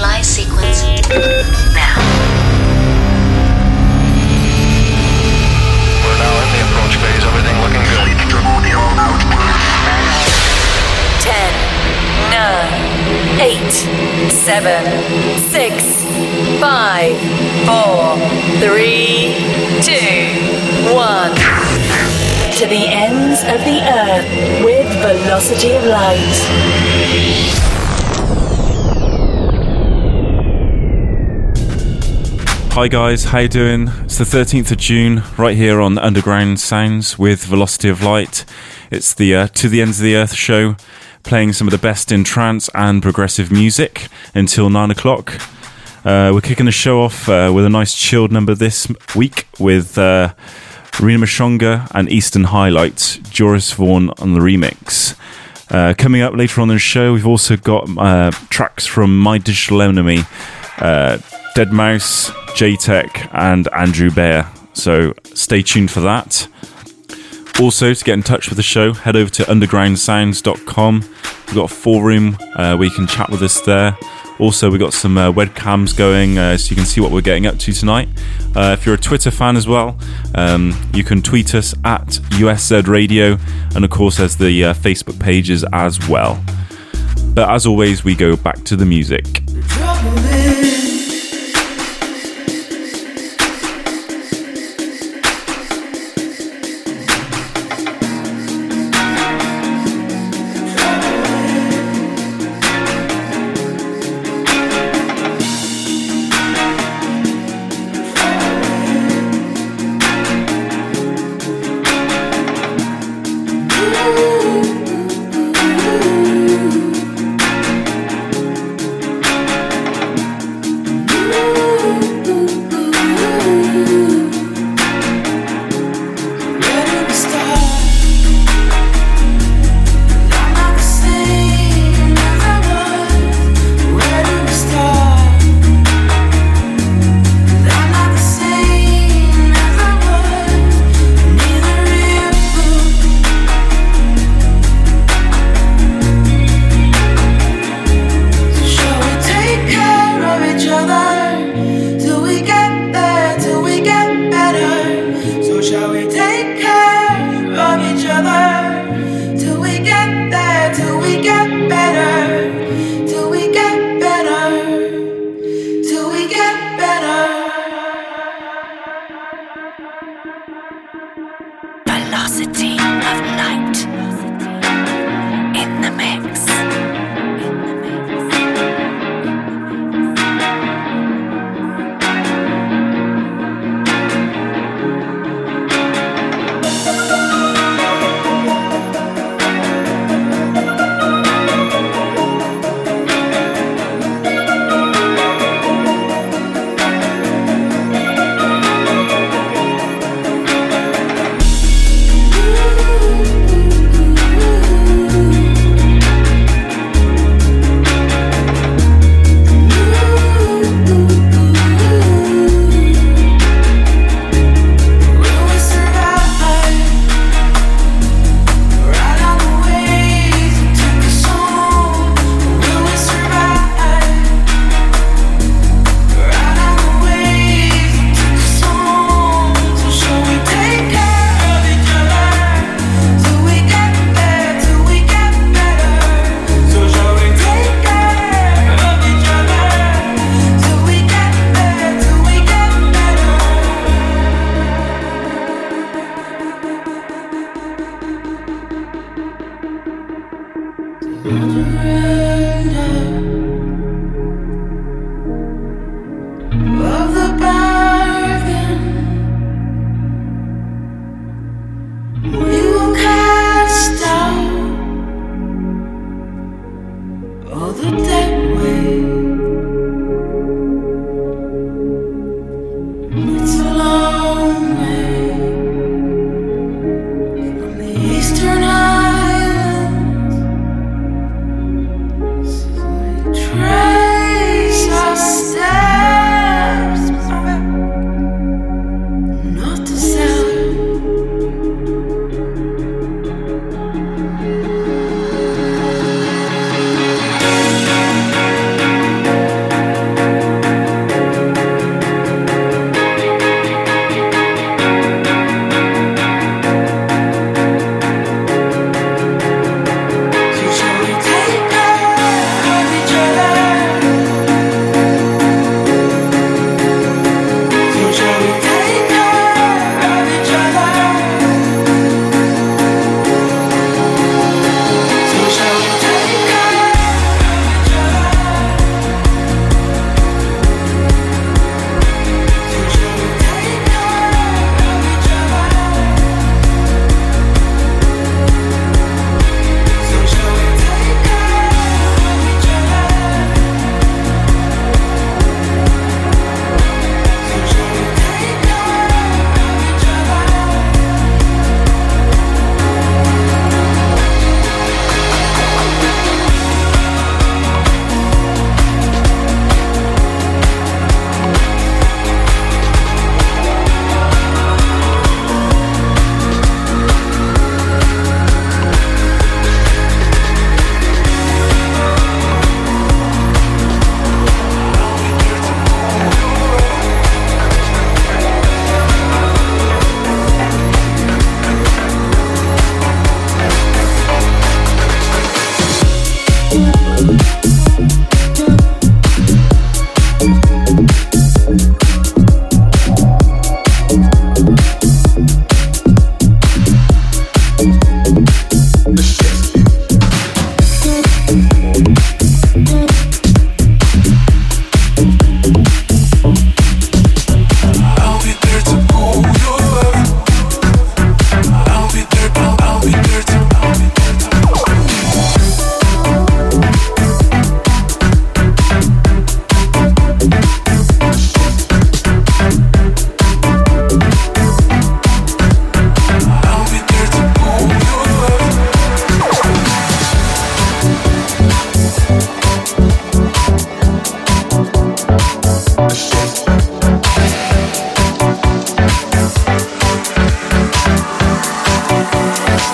Initialize sequence now. We're now in the approach phase. Everything looking good. 10, 9, 8, 7, 6, 5, 4, 3, 2, 1. To the ends of the earth with velocity of light. Hi guys, how you doing? It's the 13th of June, right here on Underground Sounds with Velocity of Light. It's the uh, To the Ends of the Earth show, playing some of the best in trance and progressive music until 9 o'clock. Uh, we're kicking the show off uh, with a nice chilled number this week with uh, Rina Mushonga and Eastern Highlights, Joris Voorn on the remix. Uh, coming up later on in the show, we've also got uh, tracks from My Digital Enemy, uh, deadmau5, J Tech, and Andrew Bayer. So stay tuned for that. Also, to get in touch with the show, head over to undergroundsounds.com. We've got a forum uh, where you can chat with us there. Also, we've got some uh, webcams going uh, so you can see what we're getting up to tonight. Uh, if you're a Twitter fan as well, um, you can tweet us at USZ Radio, and of course, there's the uh, Facebook pages as well. But as always, we go back to the music.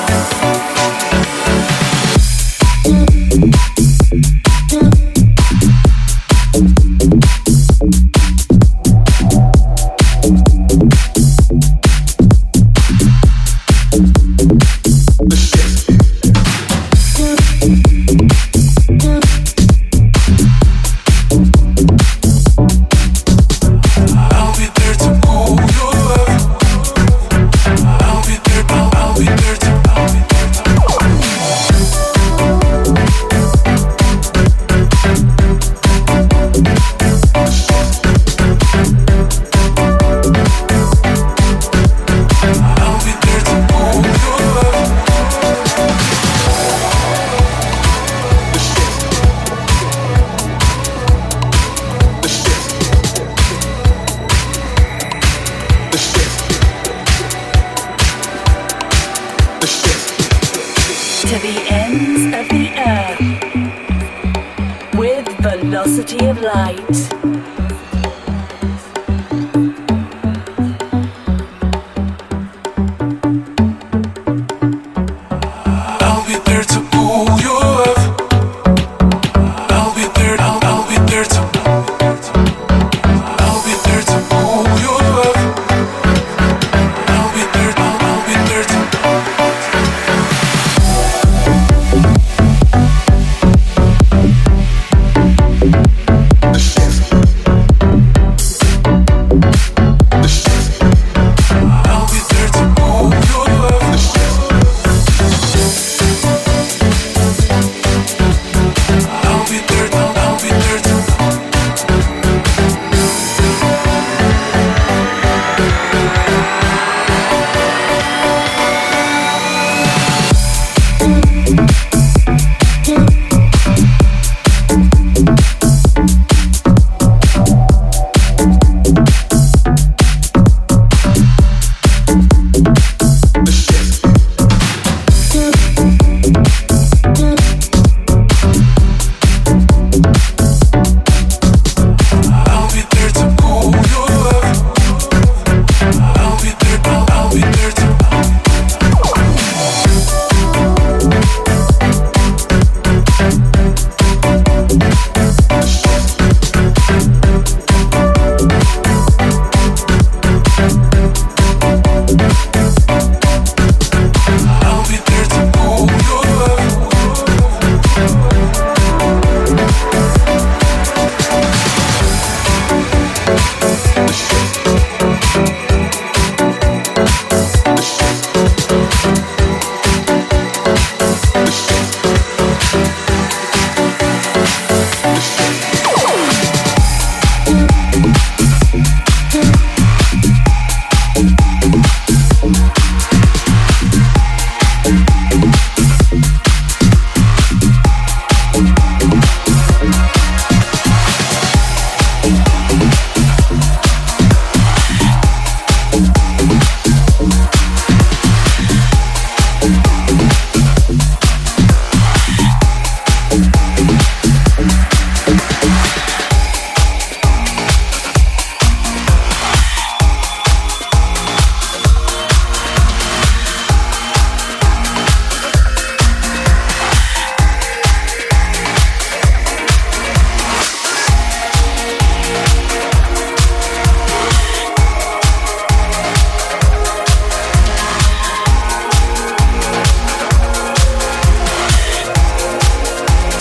Thank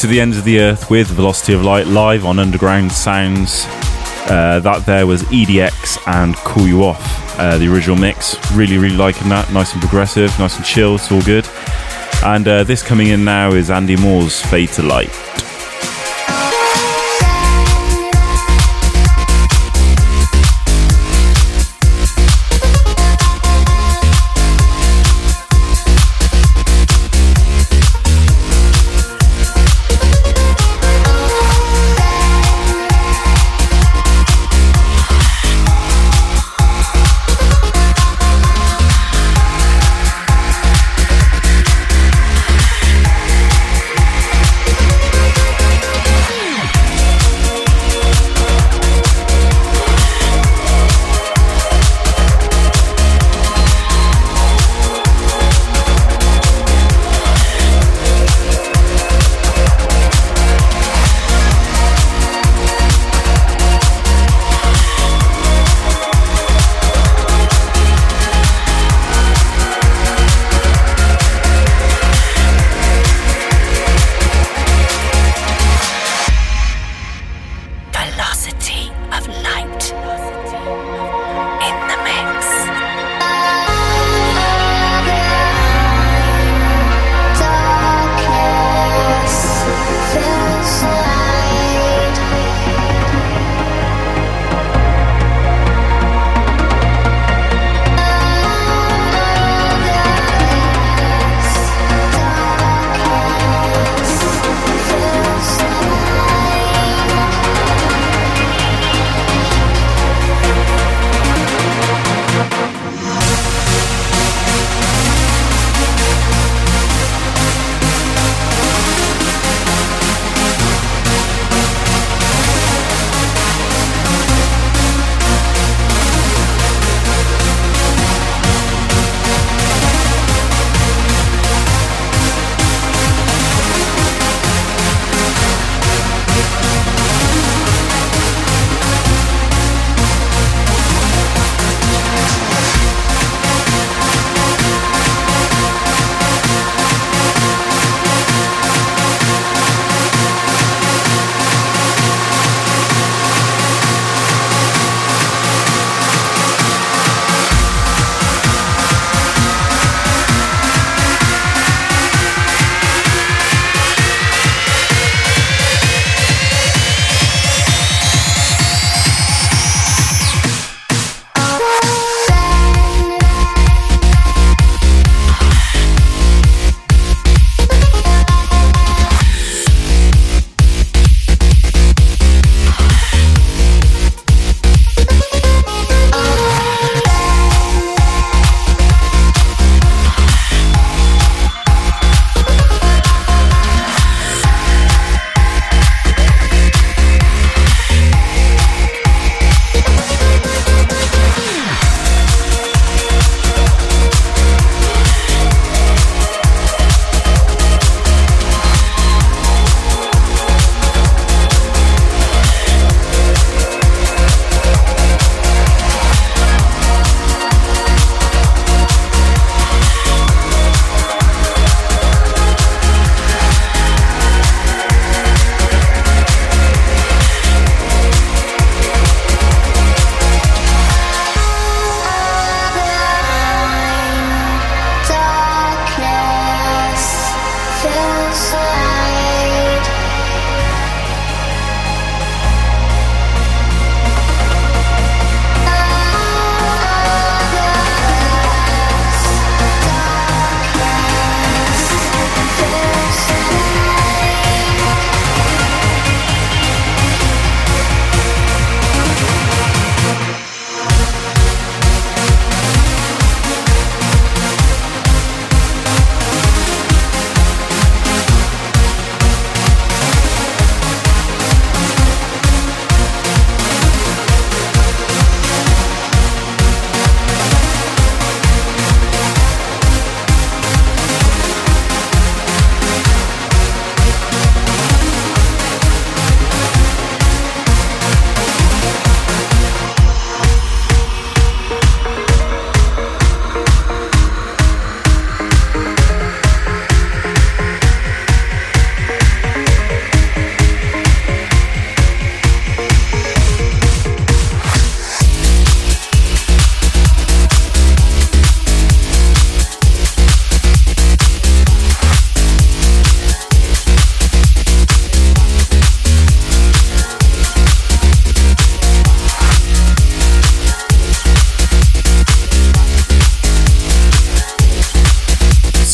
to the ends of the earth with Velocity of Light live on Underground Sounds. Uh, that there was EDX and Cool You Off, uh, the original mix. Really, really liking that. Nice and progressive, nice and chill. It's all good. And uh, this coming in now is Andy Moore's Fade to Light.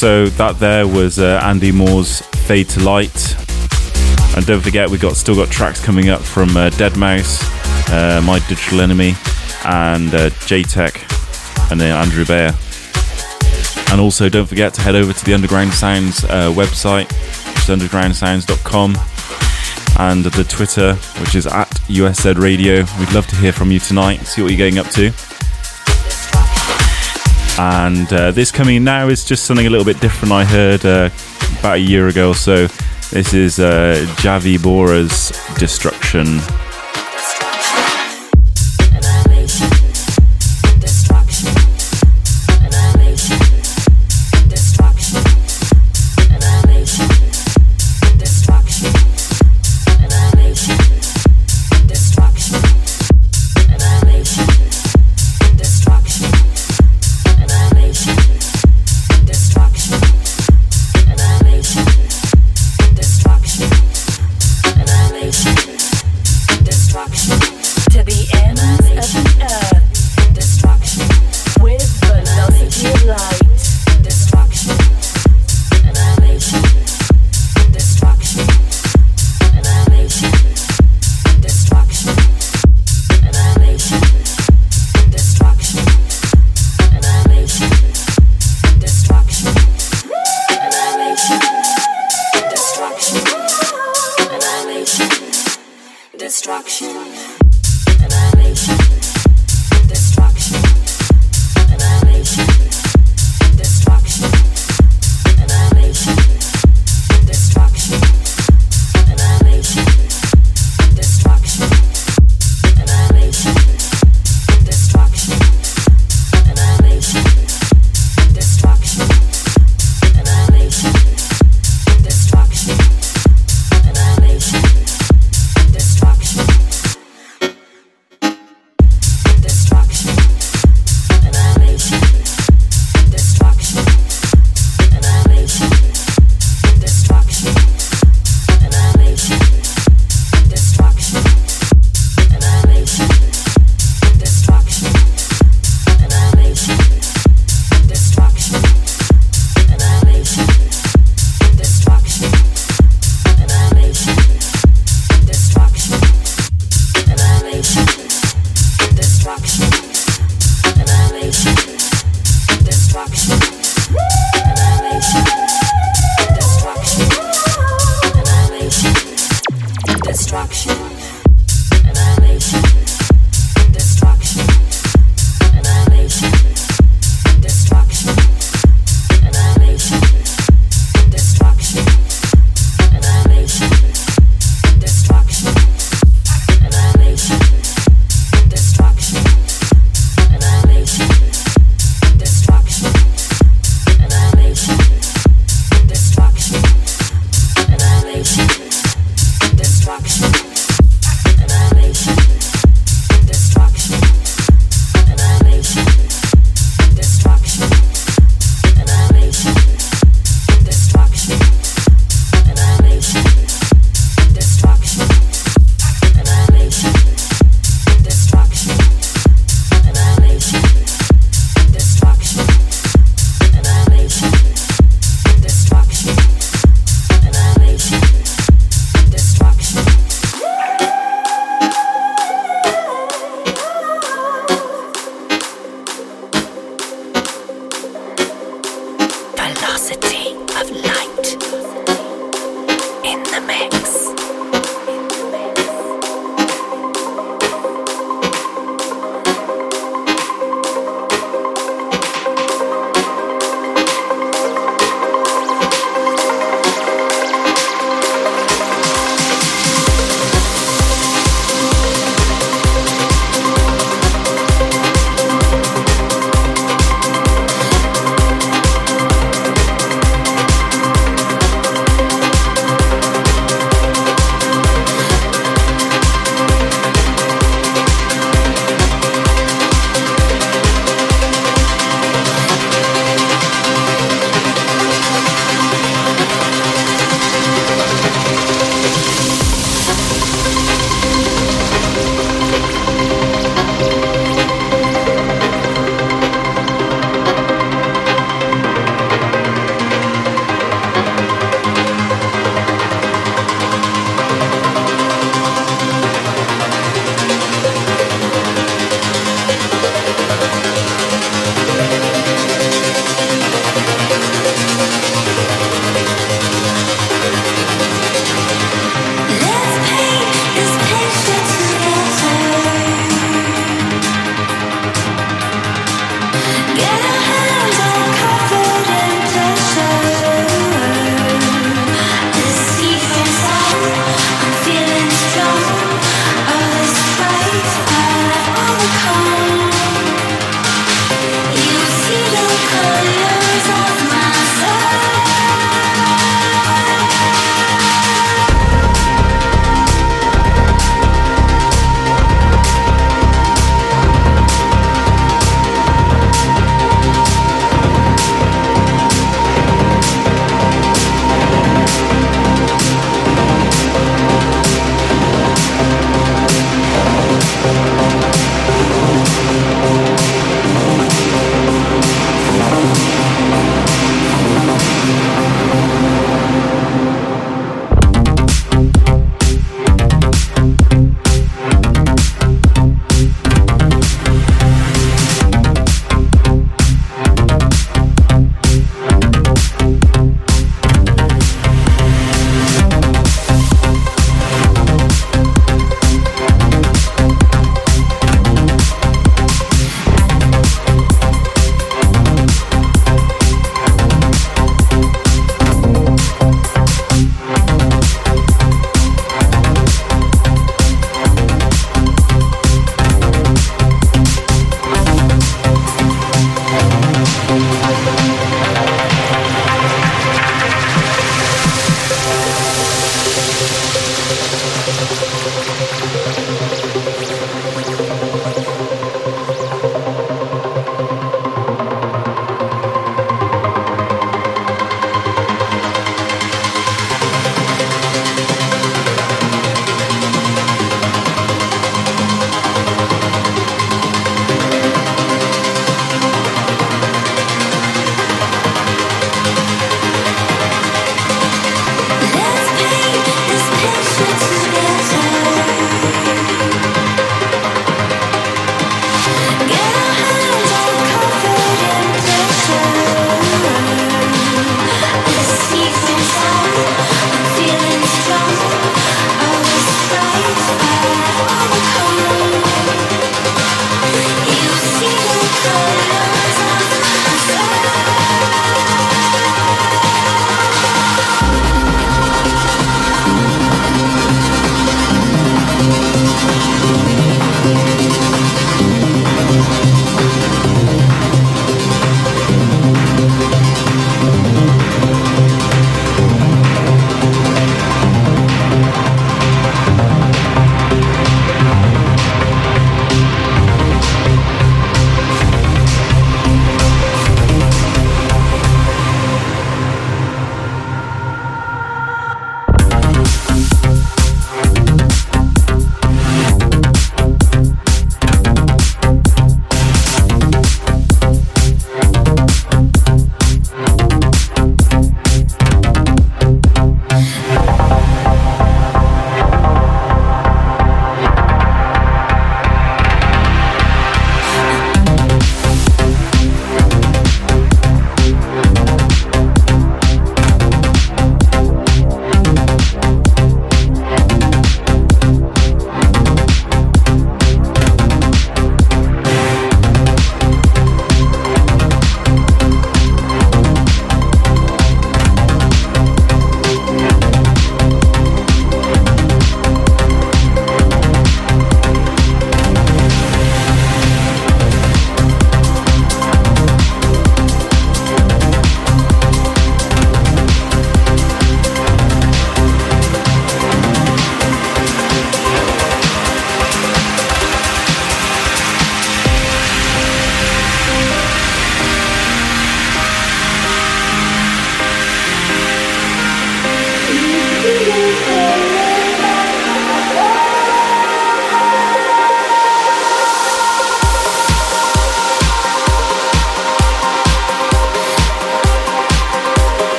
So that there was uh, Andy Moore's Fade to Light. And don't forget, we got still got tracks coming up from uh, deadmau5, uh, My Digital Enemy, and uh, Jaytech, and then Andrew Bayer. And also, don't forget to head over to the Underground Sounds uh, website, which is undergroundsounds.com, and the Twitter, which is at USZ Radio. We'd love to hear from you tonight, see what you're getting up to. And uh, this coming now is just something a little bit different I heard uh, about a year ago or so. This is uh, Javi Bora's Destruction.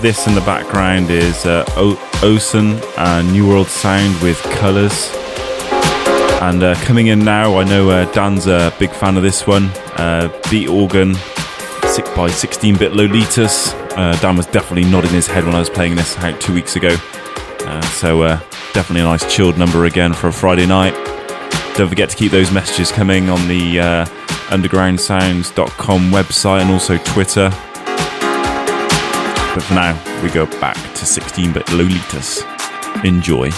This in the background is uh, Ocean and New World Sound with Colors. And uh, coming in now, I know uh, Dan's a big fan of this one. Uh, Beat Organ, sick by 16-bit Lolitas. Uh, Dan was definitely nodding his head when I was playing this out two weeks ago. Uh, so uh, definitely a nice chilled number again for a Friday night. Don't forget to keep those messages coming on the uh, undergroundsounds.com website and also Twitter. But for now, we go back to 16 bit Lolitas. Enjoy.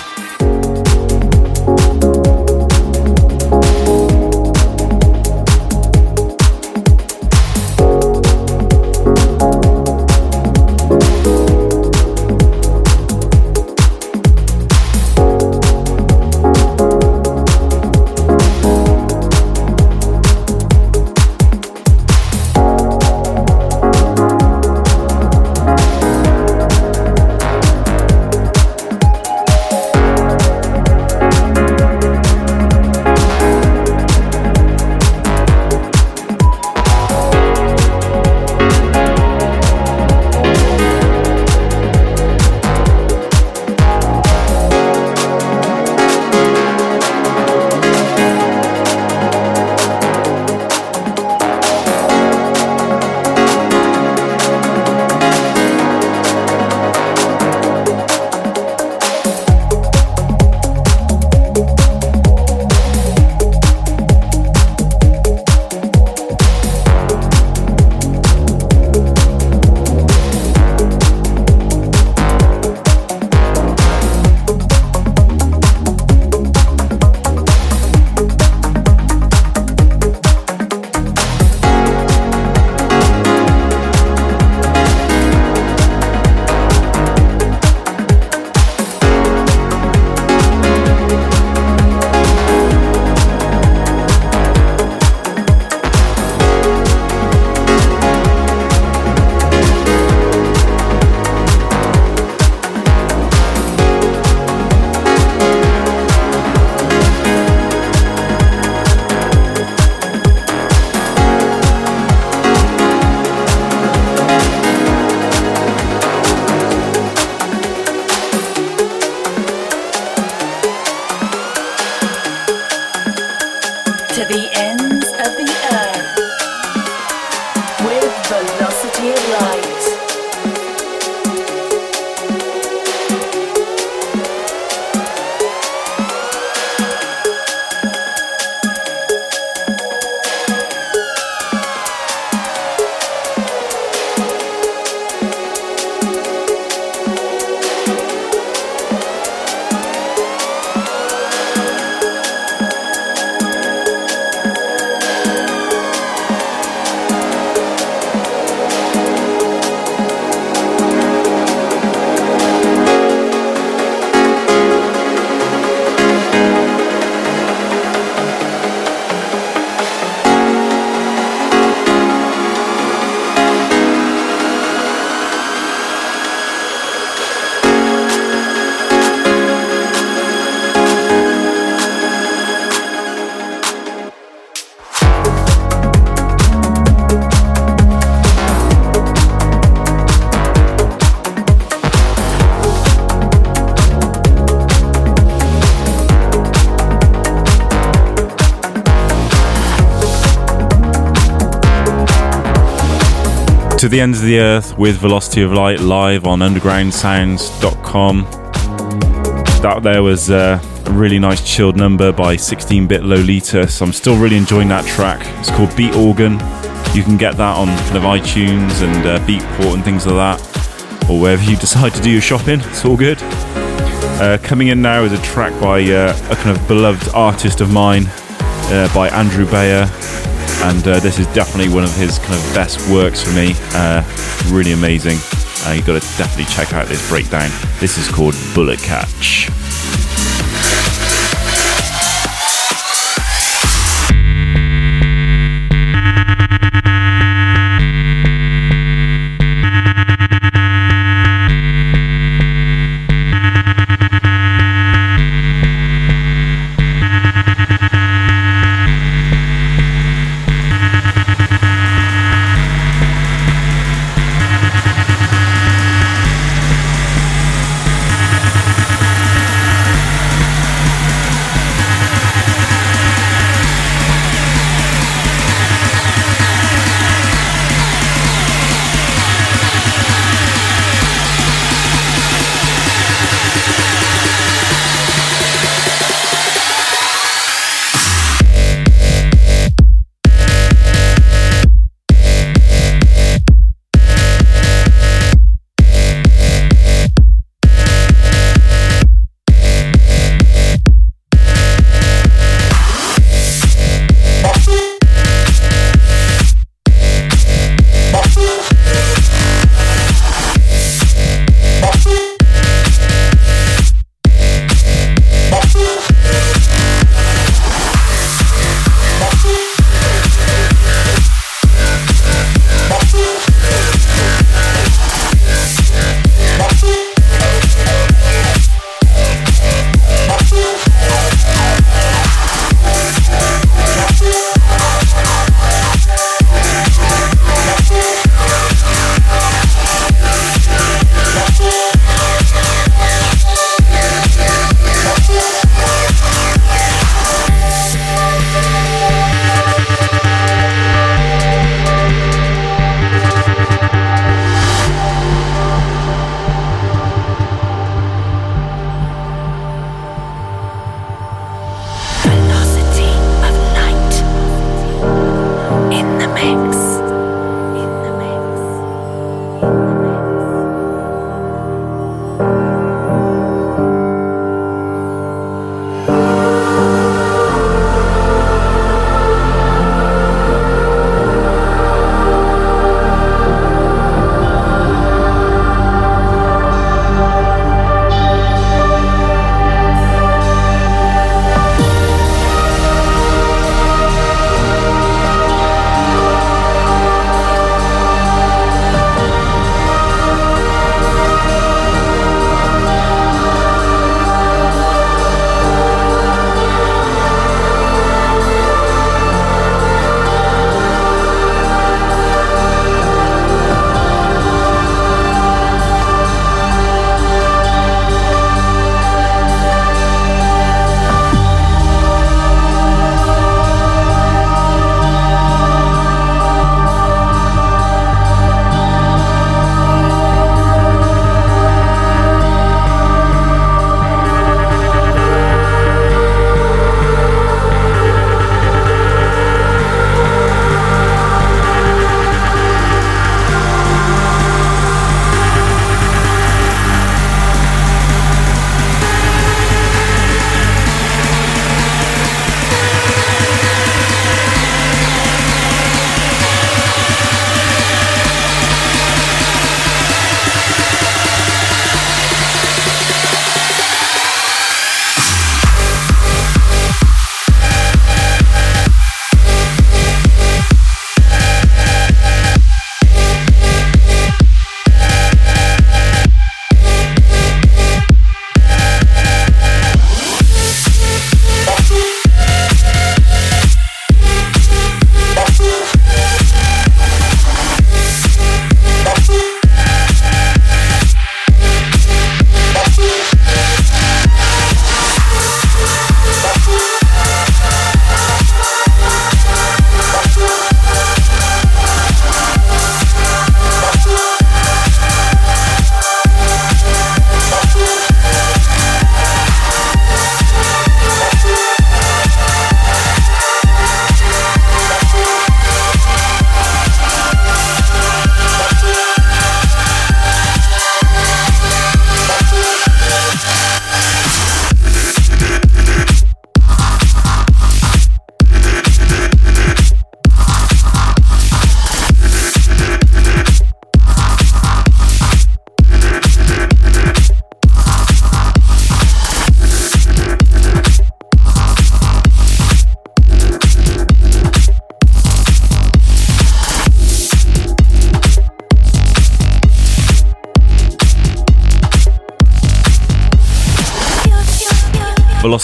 The ends of the earth with Velocity of Light live on undergroundsounds.com. That there was uh, a really nice chilled number by 16 bit Lolita. So I'm still really enjoying that track. It's called Beat Organ. You can get that on kind of iTunes and uh, Beatport and things like that, or wherever you decide to do your shopping. It's all good. Uh, coming in now is a track by uh, a kind of beloved artist of mine, uh, by Andrew Bayer, and uh, this is definitely one of his kind of best works for me. Uh, really amazing. Uh, you've got to definitely check out this breakdown. This is called Bullet Catch.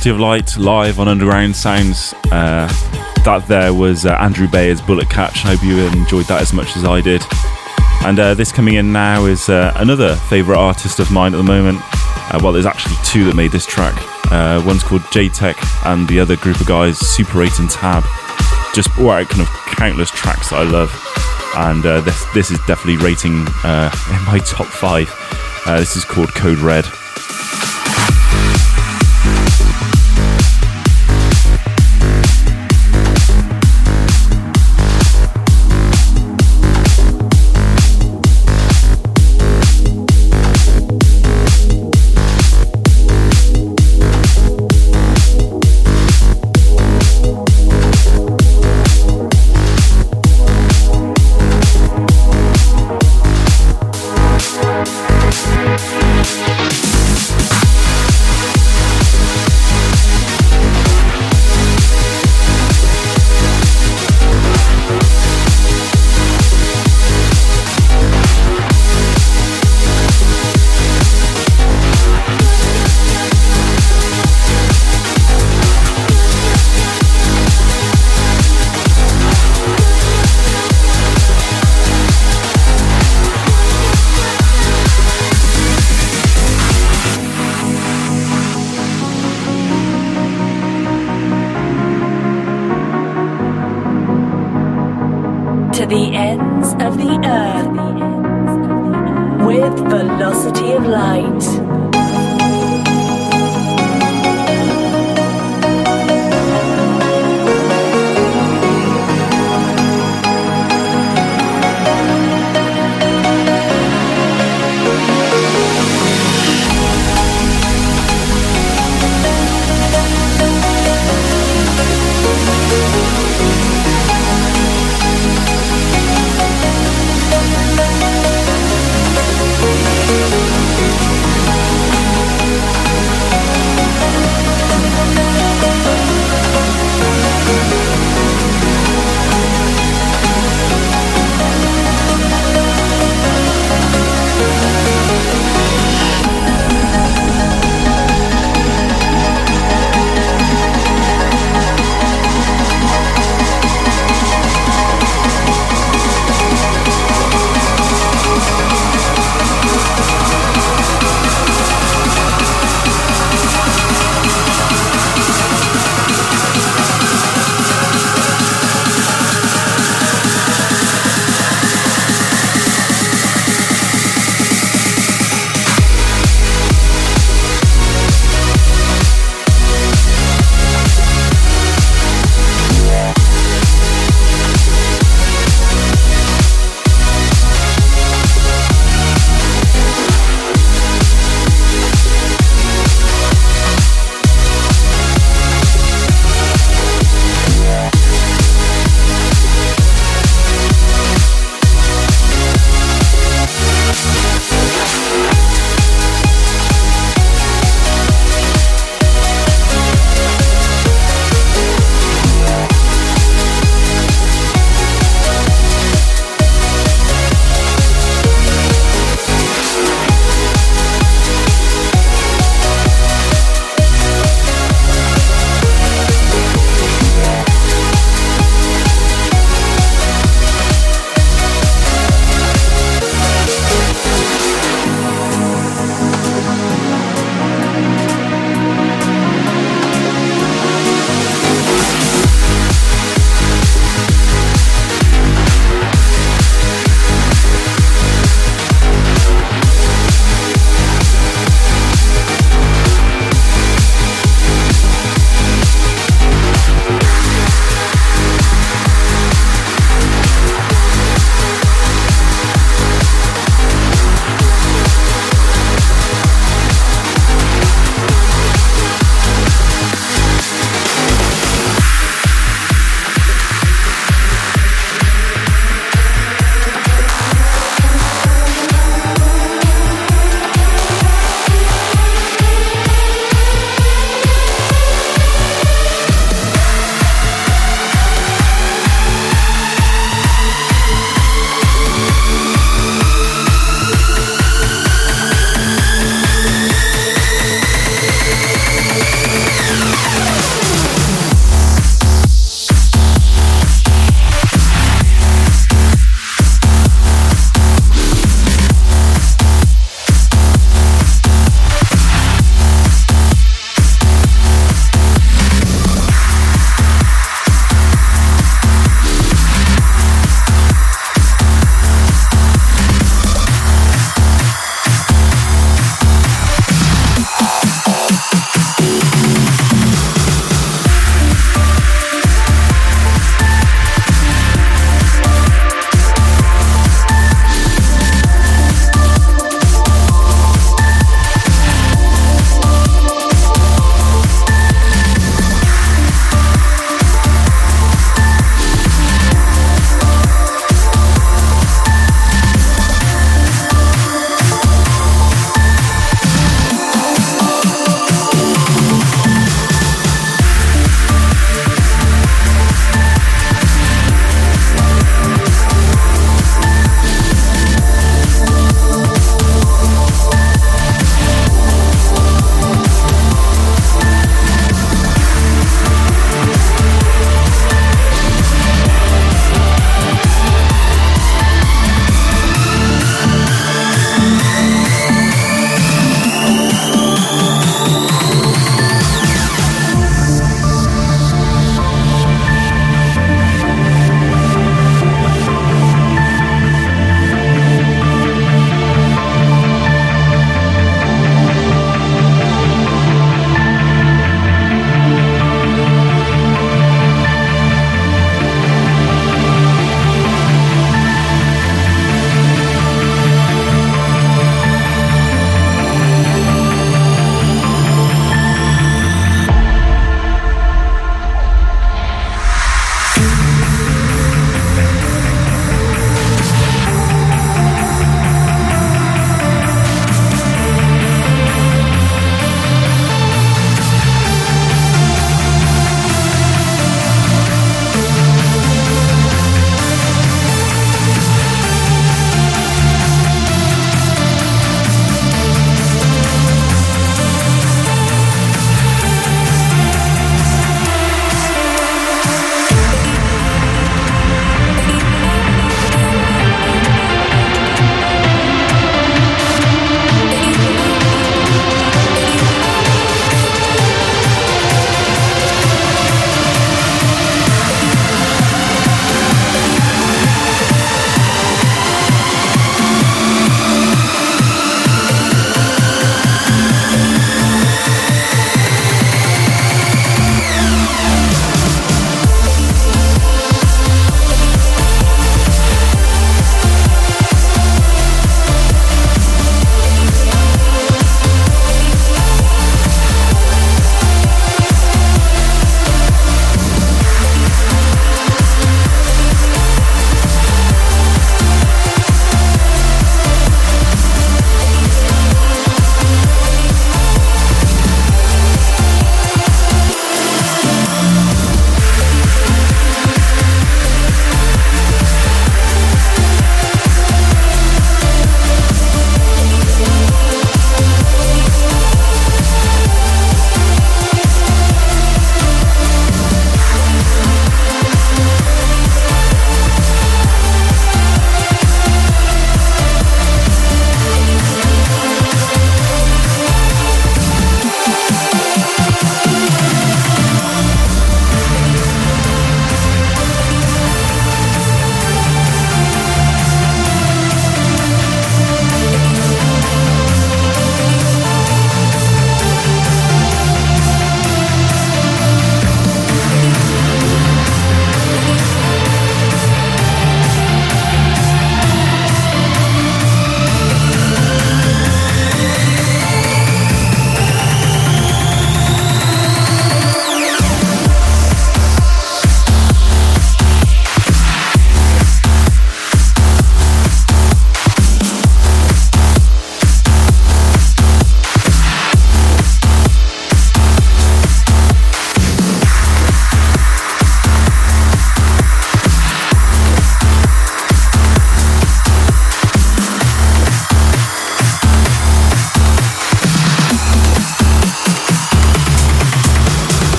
Velocity of Light live on Underground Sounds. Uh, that there was uh, Andrew Bayer's Bullet Catch. I hope you enjoyed that as much as I did. And uh, this coming in now is uh, another favourite artist of mine at the moment. Uh, well, there's actually two that made this track. Uh, one's called Jaytech, and the other group of guys, Super 8 and Tab. Just wow, kind of countless tracks that I love. And this this is definitely rating in my top five. This is called Code Red.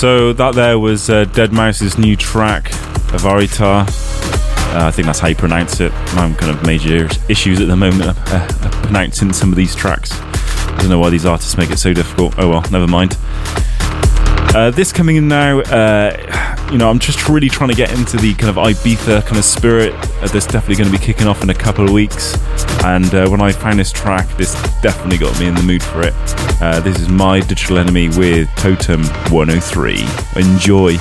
So that there was uh, deadmau5's new track, Avaritar. Uh, I think that's how you pronounce it. I'm kind of major issues at the moment uh, uh, pronouncing some of these tracks. I don't know why these artists make it so difficult. Oh well, never mind. Uh, this coming in now, uh, you know, I'm just really trying to get into the kind of Ibiza kind of spirit. Uh, that's definitely going to be kicking off in a couple of weeks. And uh, when I found this track, this definitely got me in the mood for it. Uh, this is My Digital Enemy with Totem 103. Enjoy.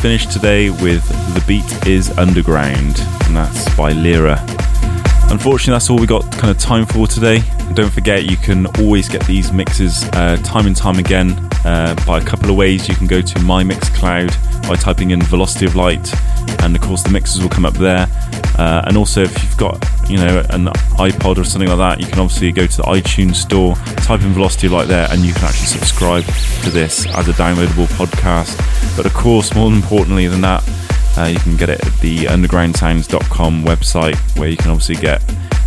Finished today with The Beat is Underground, and that's by Lyra. Unfortunately, that's all we got kind of time for today. Don't forget, you can always get these mixes uh, time and time again uh, by a couple of ways. You can go to my Mixcloud by typing in Velocity of Light, and of course, the mixes will come up there. Uh, and also, if you've got you know an iPod or something like that, you can obviously go to the iTunes store, type in Velocity Light there, and you can actually subscribe to this as a downloadable podcast. But of course, more importantly than that, uh, you can get it at the undergroundsounds.com website where you can obviously get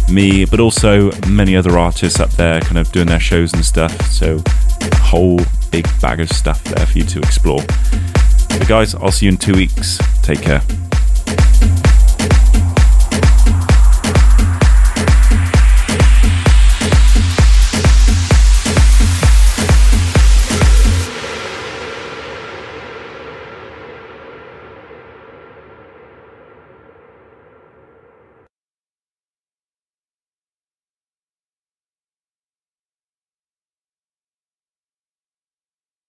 me, but also many other artists up there kind of doing their shows and stuff. So, a whole big bag of stuff there for you to explore. But guys, I'll see you in two weeks. Take care.